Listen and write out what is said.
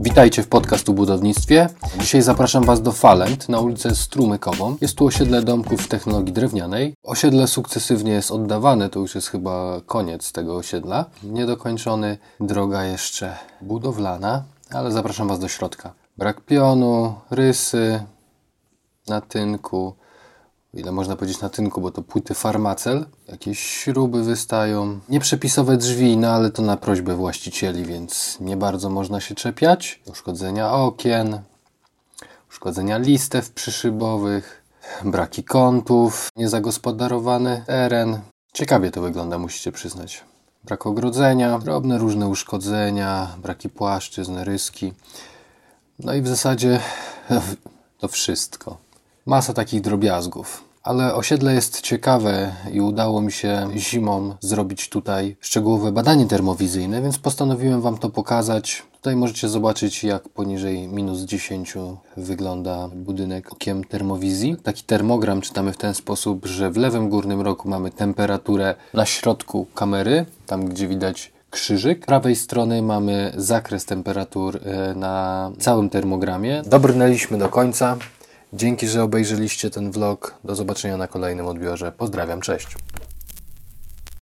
Witajcie w podcastu Budownictwie. Dzisiaj zapraszam Was do Falent na ulicę Strumykową. Jest tu osiedle domków technologii drewnianej. Osiedle sukcesywnie jest oddawane, to już jest chyba koniec tego osiedla. Niedokończony, droga jeszcze budowlana, ale zapraszam Was do środka. Brak pionu, rysy na tynku, ile można powiedzieć na tynku, bo to płyty farmacel, jakieś śruby wystają, nieprzepisowe drzwi, no ale to na prośbę właścicieli, więc nie bardzo można się czepiać. Uszkodzenia okien, uszkodzenia listew przyszybowych, braki kątów, niezagospodarowany teren. Ciekawie to wygląda, musicie przyznać. Brak ogrodzenia, drobne różne uszkodzenia, braki płaszczyzn, ryski. No i w zasadzie to wszystko. Masa takich drobiazgów. Ale osiedle jest ciekawe i udało mi się zimą zrobić tutaj szczegółowe badanie termowizyjne, więc postanowiłem Wam to pokazać. Tutaj możecie zobaczyć, jak poniżej minus 10 wygląda budynek okiem termowizji. Taki termogram czytamy w ten sposób, że w lewym górnym rogu mamy temperaturę na środku kamery, tam gdzie widać krzyżyk. Z prawej strony mamy zakres temperatur e, na całym termogramie. Dobrnęliśmy do końca. Dzięki, że obejrzeliście ten vlog. Do zobaczenia na kolejnym odbiorze. Pozdrawiam, cześć.